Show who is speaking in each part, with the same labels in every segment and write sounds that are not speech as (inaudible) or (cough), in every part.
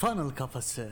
Speaker 1: Funnel Kafası.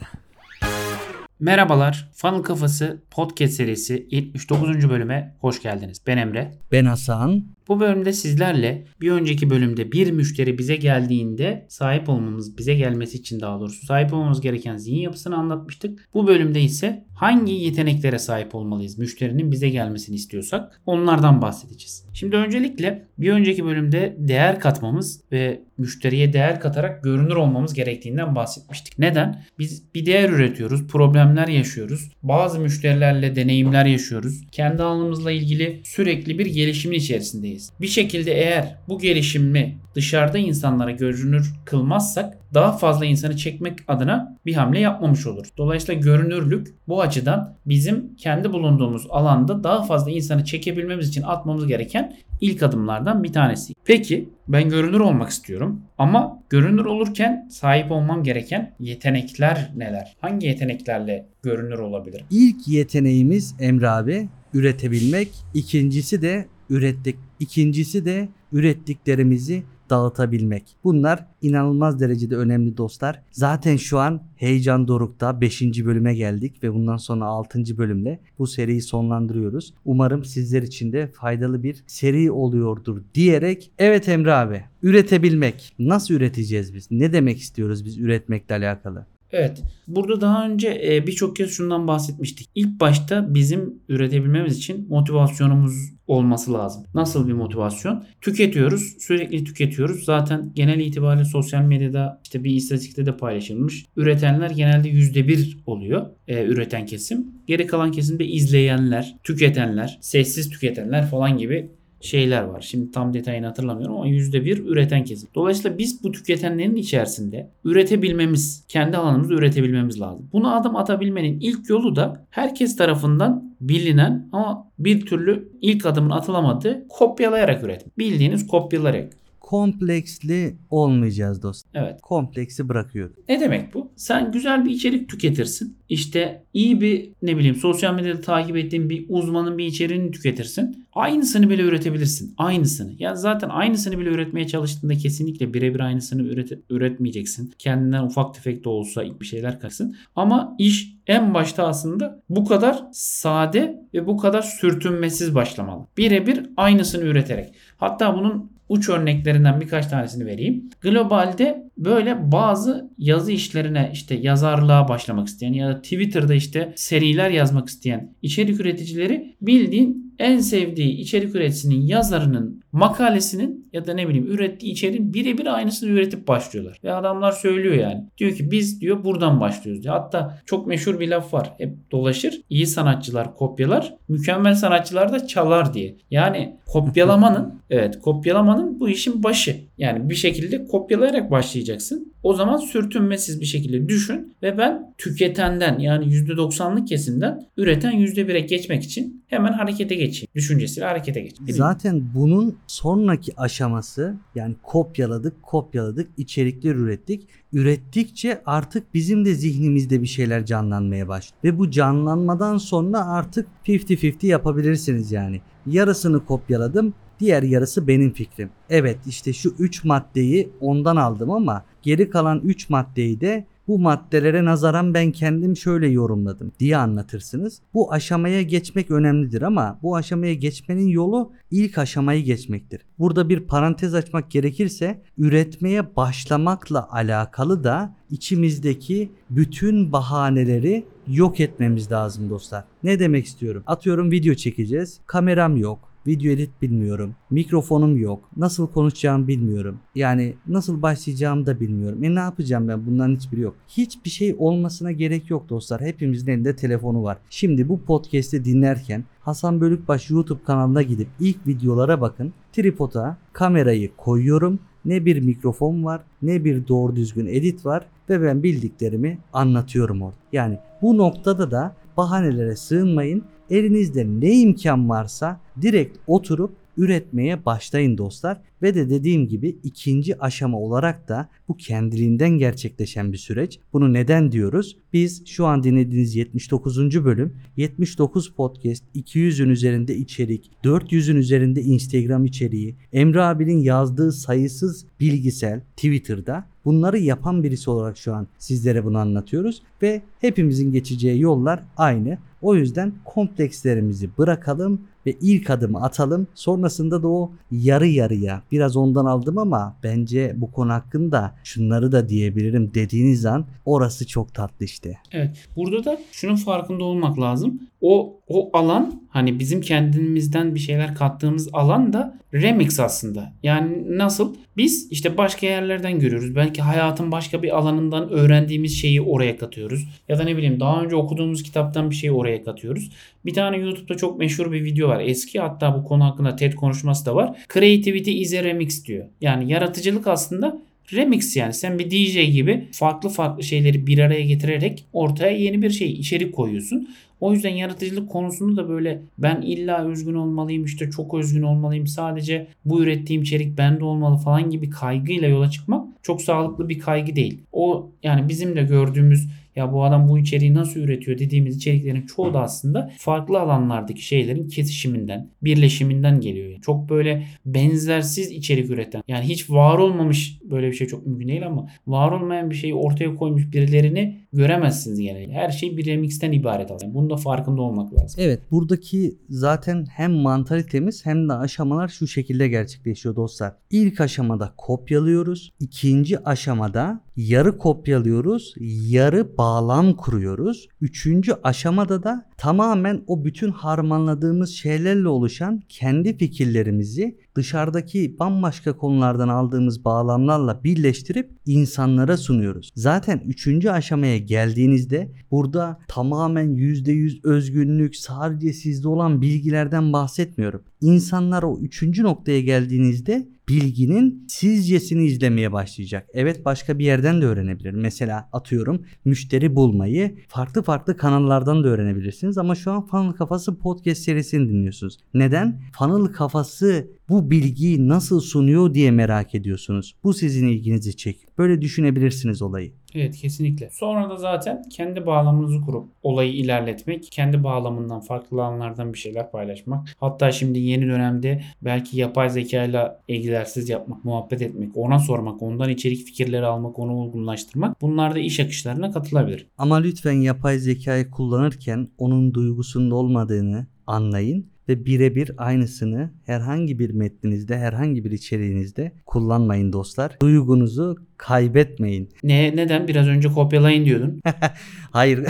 Speaker 2: Merhabalar, Funnel Kafası podcast serisi 79. bölüme hoş geldiniz. Ben Emre.
Speaker 1: Ben Hasan.
Speaker 2: Bu bölümde sizlerle bir önceki bölümde bir müşteri bize geldiğinde sahip olmamız, bize gelmesi için daha doğrusu sahip olmamız gereken zihin yapısını anlatmıştık. Bu bölümde ise hangi yeteneklere sahip olmalıyız müşterinin bize gelmesini istiyorsak onlardan bahsedeceğiz. Şimdi öncelikle bir önceki bölümde değer katmamız ve müşteriye değer katarak görünür olmamız gerektiğinden bahsetmiştik. Neden? Biz bir değer üretiyoruz, problemler yaşıyoruz. Bazı müşterilerle deneyimler yaşıyoruz. Kendi alanımızla ilgili sürekli bir gelişimin içerisindeyiz. Bir şekilde eğer bu gelişimi dışarıda insanlara görünür kılmazsak daha fazla insanı çekmek adına bir hamle yapmamış olur. Dolayısıyla görünürlük bu açıdan bizim kendi bulunduğumuz alanda daha fazla insanı çekebilmemiz için atmamız gereken ilk adımlardan bir tanesi. Peki ben görünür olmak istiyorum ama görünür olurken sahip olmam gereken yetenekler neler? Hangi yeteneklerle görünür olabilirim?
Speaker 1: İlk yeteneğimiz Emre abi üretebilmek. İkincisi de ürettik. İkincisi de ürettiklerimizi dağıtabilmek. Bunlar inanılmaz derecede önemli dostlar. Zaten şu an heyecan dorukta 5. bölüme geldik ve bundan sonra 6. bölümle bu seriyi sonlandırıyoruz. Umarım sizler için de faydalı bir seri oluyordur diyerek evet Emre abi üretebilmek. Nasıl üreteceğiz biz? Ne demek istiyoruz biz üretmekle alakalı?
Speaker 2: Evet. Burada daha önce e, birçok kez şundan bahsetmiştik. İlk başta bizim üretebilmemiz için motivasyonumuz olması lazım. Nasıl bir motivasyon? Tüketiyoruz. Sürekli tüketiyoruz. Zaten genel itibariyle sosyal medyada işte bir istatistikte de paylaşılmış. Üretenler genelde %1 oluyor. E, üreten kesim. Geri kalan kesimde izleyenler, tüketenler, sessiz tüketenler falan gibi şeyler var. Şimdi tam detayını hatırlamıyorum ama %1 üreten kesim. Dolayısıyla biz bu tüketenlerin içerisinde üretebilmemiz, kendi alanımızda üretebilmemiz lazım. Bunu adım atabilmenin ilk yolu da herkes tarafından bilinen ama bir türlü ilk adımın atılamadığı kopyalayarak üretmek. Bildiğiniz kopyalayarak
Speaker 1: kompleksli olmayacağız dost.
Speaker 2: Evet.
Speaker 1: Kompleksi bırakıyor.
Speaker 2: Ne demek bu? Sen güzel bir içerik tüketirsin. İşte iyi bir ne bileyim sosyal medyada takip ettiğin bir uzmanın bir içeriğini tüketirsin. Aynısını bile üretebilirsin. Aynısını. Ya zaten aynısını bile üretmeye çalıştığında kesinlikle birebir aynısını üret üretmeyeceksin. Kendinden ufak tefek de olsa ilk bir şeyler katsın. Ama iş en başta aslında bu kadar sade ve bu kadar sürtünmesiz başlamalı. Birebir aynısını üreterek. Hatta bunun uç örneklerinden birkaç tanesini vereyim. Globalde böyle bazı yazı işlerine işte yazarlığa başlamak isteyen ya da Twitter'da işte seriler yazmak isteyen içerik üreticileri bildiğin en sevdiği içerik üreticisinin yazarının makalesinin ya da ne bileyim ürettiği içeriğin birebir aynısını üretip başlıyorlar. Ve adamlar söylüyor yani. Diyor ki biz diyor buradan başlıyoruz diyor. Hatta çok meşhur bir laf var. Hep dolaşır. İyi sanatçılar kopyalar, mükemmel sanatçılar da çalar diye. Yani kopyalamanın (laughs) evet kopyalamanın bu işin başı. Yani bir şekilde kopyalayarak başlayacaksın. O zaman sürtünmesiz bir şekilde düşün ve ben tüketenden yani %90'lık kesimden üreten %1'e geçmek için hemen harekete geçeyim. Düşüncesiyle harekete geç.
Speaker 1: Zaten bunun sonraki aşaması yani kopyaladık, kopyaladık, içerikler ürettik. Ürettikçe artık bizim de zihnimizde bir şeyler canlanmaya başladı. Ve bu canlanmadan sonra artık 50-50 yapabilirsiniz yani. Yarısını kopyaladım, diğer yarısı benim fikrim. Evet işte şu 3 maddeyi ondan aldım ama geri kalan 3 maddeyi de bu maddelere nazaran ben kendim şöyle yorumladım diye anlatırsınız. Bu aşamaya geçmek önemlidir ama bu aşamaya geçmenin yolu ilk aşamayı geçmektir. Burada bir parantez açmak gerekirse üretmeye başlamakla alakalı da içimizdeki bütün bahaneleri yok etmemiz lazım dostlar. Ne demek istiyorum? Atıyorum video çekeceğiz. Kameram yok video edit bilmiyorum. Mikrofonum yok. Nasıl konuşacağımı bilmiyorum. Yani nasıl başlayacağımı da bilmiyorum. E ne yapacağım ben? Bunların hiçbiri yok. Hiçbir şey olmasına gerek yok dostlar. Hepimizin elinde telefonu var. Şimdi bu podcast'i dinlerken Hasan Bölükbaş YouTube kanalına gidip ilk videolara bakın. Tripoda kamerayı koyuyorum. Ne bir mikrofon var, ne bir doğru düzgün edit var ve ben bildiklerimi anlatıyorum orada. Yani bu noktada da bahanelere sığınmayın. Elinizde ne imkan varsa direkt oturup üretmeye başlayın dostlar. Ve de dediğim gibi ikinci aşama olarak da bu kendiliğinden gerçekleşen bir süreç. Bunu neden diyoruz? Biz şu an dinlediğiniz 79. bölüm 79 podcast 200'ün üzerinde içerik 400'ün üzerinde Instagram içeriği Emre abinin yazdığı sayısız bilgisel Twitter'da bunları yapan birisi olarak şu an sizlere bunu anlatıyoruz ve hepimizin geçeceği yollar aynı. O yüzden komplekslerimizi bırakalım ve ilk adımı atalım. Sonrasında da o yarı yarıya biraz ondan aldım ama bence bu konu hakkında şunları da diyebilirim dediğiniz an orası çok tatlı işte.
Speaker 2: Evet. Burada da şunun farkında olmak lazım. O o alan hani bizim kendimizden bir şeyler kattığımız alan da remix aslında. Yani nasıl? Biz işte başka yerlerden görüyoruz. Belki hayatın başka bir alanından öğrendiğimiz şeyi oraya katıyoruz. Ya da ne bileyim daha önce okuduğumuz kitaptan bir şeyi oraya katıyoruz. Bir tane YouTube'da çok meşhur bir video var. Eski hatta bu konu hakkında TED konuşması da var. Creativity is a remix diyor. Yani yaratıcılık aslında remix yani sen bir DJ gibi farklı farklı şeyleri bir araya getirerek ortaya yeni bir şey içerik koyuyorsun. O yüzden yaratıcılık konusunda da böyle ben illa özgün olmalıyım işte çok özgün olmalıyım sadece bu ürettiğim içerik bende olmalı falan gibi kaygıyla yola çıkmak çok sağlıklı bir kaygı değil. O yani bizim de gördüğümüz ya bu adam bu içeriği nasıl üretiyor dediğimiz içeriklerin çoğu da aslında farklı alanlardaki şeylerin kesişiminden, birleşiminden geliyor. Yani çok böyle benzersiz içerik üreten yani hiç var olmamış böyle bir şey çok mümkün değil ama var olmayan bir şeyi ortaya koymuş birilerini göremezsiniz genelde. Her şey bir remixten ibaret aslında. Bunun da farkında olmak lazım.
Speaker 1: Evet buradaki zaten hem mantalitemiz hem de aşamalar şu şekilde gerçekleşiyor dostlar. İlk aşamada kopyalıyoruz. İkinci aşamada yarı kopyalıyoruz. Yarı bağlam kuruyoruz. Üçüncü aşamada da tamamen o bütün harmanladığımız şeylerle oluşan kendi fikirlerimizi dışarıdaki bambaşka konulardan aldığımız bağlamlarla birleştirip insanlara sunuyoruz. Zaten üçüncü aşamaya geldiğinizde burada tamamen %100 özgünlük sadece sizde olan bilgilerden bahsetmiyorum. İnsanlar o üçüncü noktaya geldiğinizde bilginin sizcesini izlemeye başlayacak. Evet başka bir yerden de öğrenebilir. Mesela atıyorum müşteri bulmayı farklı farklı kanallardan da öğrenebilirsiniz ama şu an Funnel Kafası podcast serisini dinliyorsunuz. Neden? Funnel Kafası bu bilgiyi nasıl sunuyor diye merak ediyorsunuz. Bu sizin ilginizi çek. Böyle düşünebilirsiniz olayı.
Speaker 2: Evet kesinlikle. Sonra da zaten kendi bağlamınızı kurup olayı ilerletmek, kendi bağlamından farklı alanlardan bir şeyler paylaşmak. Hatta şimdi yeni dönemde belki yapay zeka ile egzersiz yapmak, muhabbet etmek, ona sormak, ondan içerik fikirleri almak, onu uygunlaştırmak. Bunlar da iş akışlarına katılabilir.
Speaker 1: Ama lütfen yapay zekayı kullanırken onun duygusunda olmadığını anlayın ve birebir aynısını herhangi bir metninizde, herhangi bir içeriğinizde kullanmayın dostlar. Duygunuzu kaybetmeyin.
Speaker 2: Ne neden biraz önce kopyalayın diyordun. (laughs)
Speaker 1: Hayır,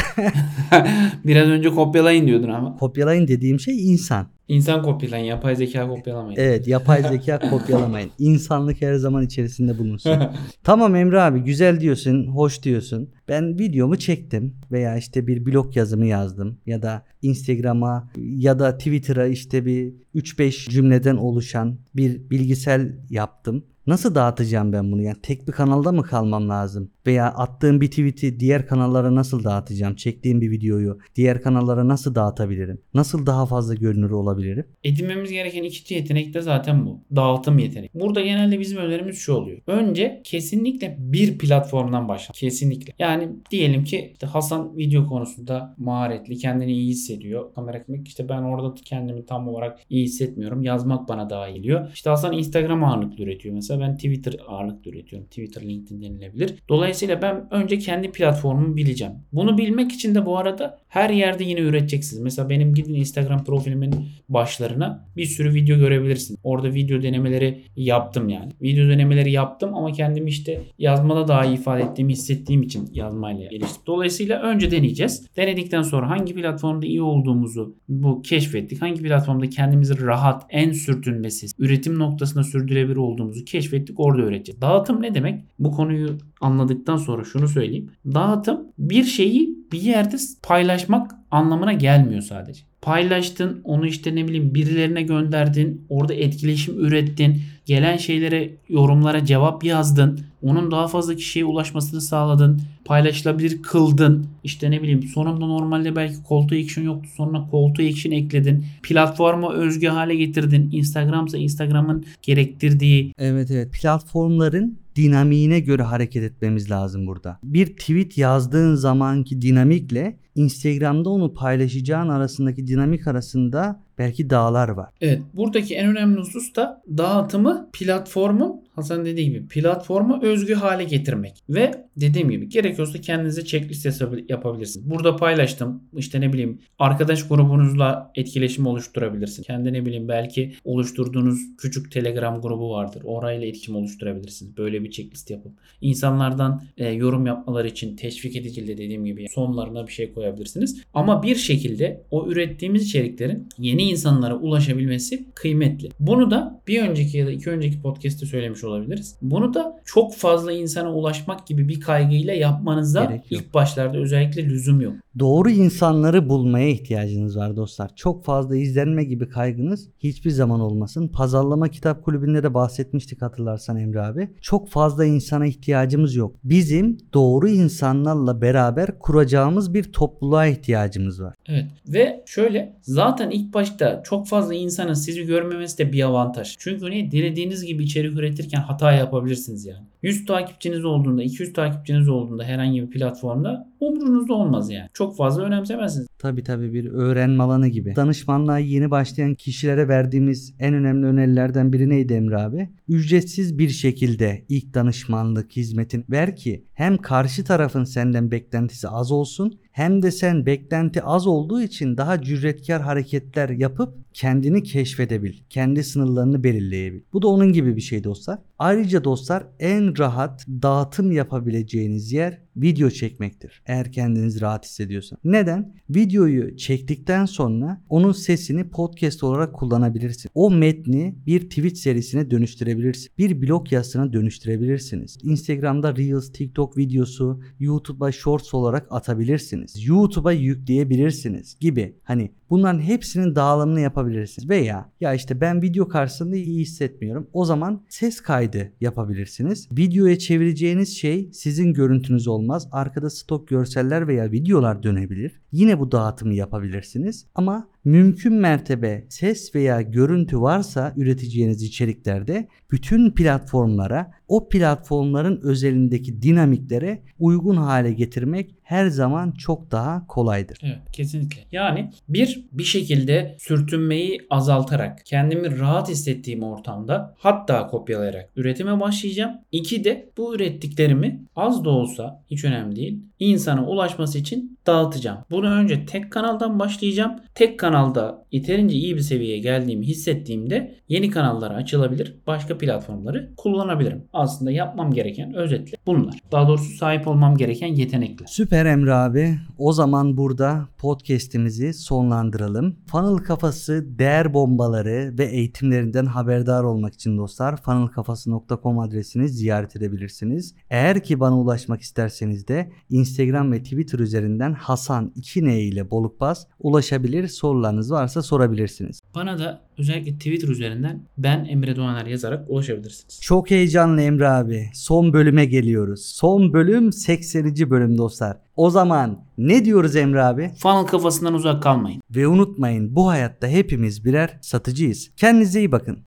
Speaker 1: (laughs)
Speaker 2: biraz önce kopyalayın diyordun ama.
Speaker 1: kopyalayın dediğim şey insan.
Speaker 2: İnsan kopyalayın, yapay zeka kopyalamayın.
Speaker 1: Evet, yapay zeka (laughs) kopyalamayın. İnsanlık her zaman içerisinde bulunsun. (laughs) tamam Emre abi güzel diyorsun, hoş diyorsun. Ben videomu çektim veya işte bir blog yazımı yazdım ya da Instagram'a ya da Twitter'a işte bir 3-5 cümleden oluşan bir bilgisel yaptım. Nasıl dağıtacağım ben bunu? Yani tek bir kanalda mı kalmam lazım? Veya attığım bir tweet'i diğer kanallara nasıl dağıtacağım? Çektiğim bir videoyu diğer kanallara nasıl dağıtabilirim? Nasıl daha fazla görünür olabilirim?
Speaker 2: Edinmemiz gereken ikinci yetenek de zaten bu. Dağıtım yeteneği. Burada genelde bizim önerimiz şu oluyor. Önce kesinlikle bir platformdan başla. Kesinlikle. Yani diyelim ki işte Hasan video konusunda maharetli, kendini iyi hissediyor. Kamera işte ben orada kendimi tam olarak iyi hissetmiyorum. Yazmak bana daha iyi geliyor. İşte Hasan Instagram ağırlıklı üretiyor mesela. Ben Twitter ağırlıklı üretiyorum. Twitter, LinkedIn denilebilir. Dolayısıyla ben önce kendi platformumu bileceğim. Bunu bilmek için de bu arada her yerde yine üreteceksiniz. Mesela benim gidin Instagram profilimin başlarına bir sürü video görebilirsiniz. Orada video denemeleri yaptım yani. Video denemeleri yaptım ama kendimi işte yazmada daha iyi ifade ettiğimi hissettiğim için yazmayla geliştim. Dolayısıyla önce deneyeceğiz. Denedikten sonra hangi platformda iyi olduğumuzu bu keşfettik. Hangi platformda kendimizi rahat, en sürtünmesiz, üretim noktasında sürdürülebilir olduğumuzu keşfettik. Orada öğreteceğiz. Dağıtım ne demek? Bu konuyu anladıktan sonra şunu söyleyeyim. Dağıtım bir şeyi bir yerde paylaşmak anlamına gelmiyor sadece. Paylaştın, onu işte ne bileyim birilerine gönderdin, orada etkileşim ürettin. Gelen şeylere, yorumlara cevap yazdın. Onun daha fazla kişiye ulaşmasını sağladın. Paylaşılabilir kıldın. İşte ne bileyim sonunda normalde belki call action yoktu. Sonra call action ekledin. Platforma özgü hale getirdin. Instagram'sa Instagram'ın gerektirdiği
Speaker 1: Evet evet. Platformların dinamiğine göre hareket etmemiz lazım burada. Bir tweet yazdığın zamanki dinamikle Instagram'da onu paylaşacağın arasındaki dinamik arasında belki dağlar var.
Speaker 2: Evet buradaki en önemli husus da dağıtımı platformun Hasan dediği gibi platforma özgü hale getirmek. Ve dediğim gibi gerekiyorsa kendinize checklist yapabilirsiniz. Burada paylaştım işte ne bileyim arkadaş grubunuzla etkileşim oluşturabilirsin. Kendi ne bileyim belki oluşturduğunuz küçük telegram grubu vardır. Orayla iletişim oluşturabilirsiniz. Böyle bir checklist yapıp insanlardan e, yorum yapmaları için teşvik edici de dediğim gibi sonlarına bir şey koyabilirsiniz. Ama bir şekilde o ürettiğimiz içeriklerin yeni insanlara ulaşabilmesi kıymetli. Bunu da bir önceki ya da iki önceki podcast'te söylemiş olabiliriz. Bunu da çok fazla insana ulaşmak gibi bir kaygıyla yapmanıza ilk başlarda özellikle lüzum yok.
Speaker 1: Doğru insanları bulmaya ihtiyacınız var dostlar. Çok fazla izlenme gibi kaygınız hiçbir zaman olmasın. Pazarlama Kitap Kulübü'nde de bahsetmiştik hatırlarsan Emre abi. Çok fazla insana ihtiyacımız yok. Bizim doğru insanlarla beraber kuracağımız bir topluluğa ihtiyacımız var.
Speaker 2: Evet ve şöyle zaten ilk başta çok fazla insanın sizi görmemesi de bir avantaj. Çünkü ne dilediğiniz gibi içerik üretirken hata yapabilirsiniz yani. 100 takipçiniz olduğunda 200 takipçiniz olduğunda herhangi bir platformda umrunuzda olmaz yani. Çok fazla önemsemezsiniz.
Speaker 1: Tabi tabi bir öğrenme alanı gibi. Danışmanlığa yeni başlayan kişilere verdiğimiz en önemli önerilerden biri neydi Emre abi? Ücretsiz bir şekilde ilk danışmanlık hizmetin ver ki hem karşı tarafın senden beklentisi az olsun hem de sen beklenti az olduğu için daha cüretkar hareketler yapıp kendini keşfedebil. Kendi sınırlarını belirleyebil. Bu da onun gibi bir şey dostlar. Ayrıca dostlar en rahat dağıtım yapabileceğiniz yer video çekmektir. Eğer kendiniz rahat hissediyorsanız. Neden? Videoyu çektikten sonra onun sesini podcast olarak kullanabilirsin. O metni bir tweet serisine dönüştürebilirsin. Bir blog yazısına dönüştürebilirsiniz. Instagram'da Reels, TikTok videosu, YouTube'a Shorts olarak atabilirsiniz. YouTube'a yükleyebilirsiniz gibi. Hani bunların hepsinin dağılımını yapabilirsiniz. Veya ya işte ben video karşısında iyi hissetmiyorum. O zaman ses kaydı yapabilirsiniz. Videoya çevireceğiniz şey sizin görüntünüz olmaz. Arkada stok görseller veya videolar dönebilir. Yine bu dağıtımı yapabilirsiniz. Ama mümkün mertebe ses veya görüntü varsa üreteceğiniz içeriklerde bütün platformlara o platformların özelindeki dinamiklere uygun hale getirmek her zaman çok daha kolaydır.
Speaker 2: Evet kesinlikle. Yani bir bir şekilde sürtünmeyi azaltarak kendimi rahat hissettiğim ortamda hatta kopyalayarak üretime başlayacağım. İki de bu ürettiklerimi az da olsa hiç önemli değil insana ulaşması için dağıtacağım. Bunu önce tek kanaldan başlayacağım. Tek kanalda yeterince iyi bir seviyeye geldiğimi hissettiğimde yeni kanallara açılabilir. Başka platformları kullanabilirim. Aslında yapmam gereken özetle bunlar. Daha doğrusu sahip olmam gereken yetenekler.
Speaker 1: Süper Emre abi. O zaman burada podcast'imizi sonlandıralım. Funnel Kafası değer bombaları ve eğitimlerinden haberdar olmak için dostlar funnelkafası.com adresini ziyaret edebilirsiniz. Eğer ki bana ulaşmak isterseniz de Instagram ve Twitter üzerinden Hasan 2N ile Bolukbaz ulaşabilir. Sorularınız varsa sorabilirsiniz.
Speaker 2: Bana da özellikle Twitter üzerinden ben Emre Doğaner yazarak ulaşabilirsiniz.
Speaker 1: Çok heyecanlı Emre abi. Son bölüme geliyoruz. Son bölüm 80. bölüm dostlar. O zaman ne diyoruz Emre abi?
Speaker 2: Funnel kafasından uzak kalmayın.
Speaker 1: Ve unutmayın bu hayatta hepimiz birer satıcıyız. Kendinize iyi bakın.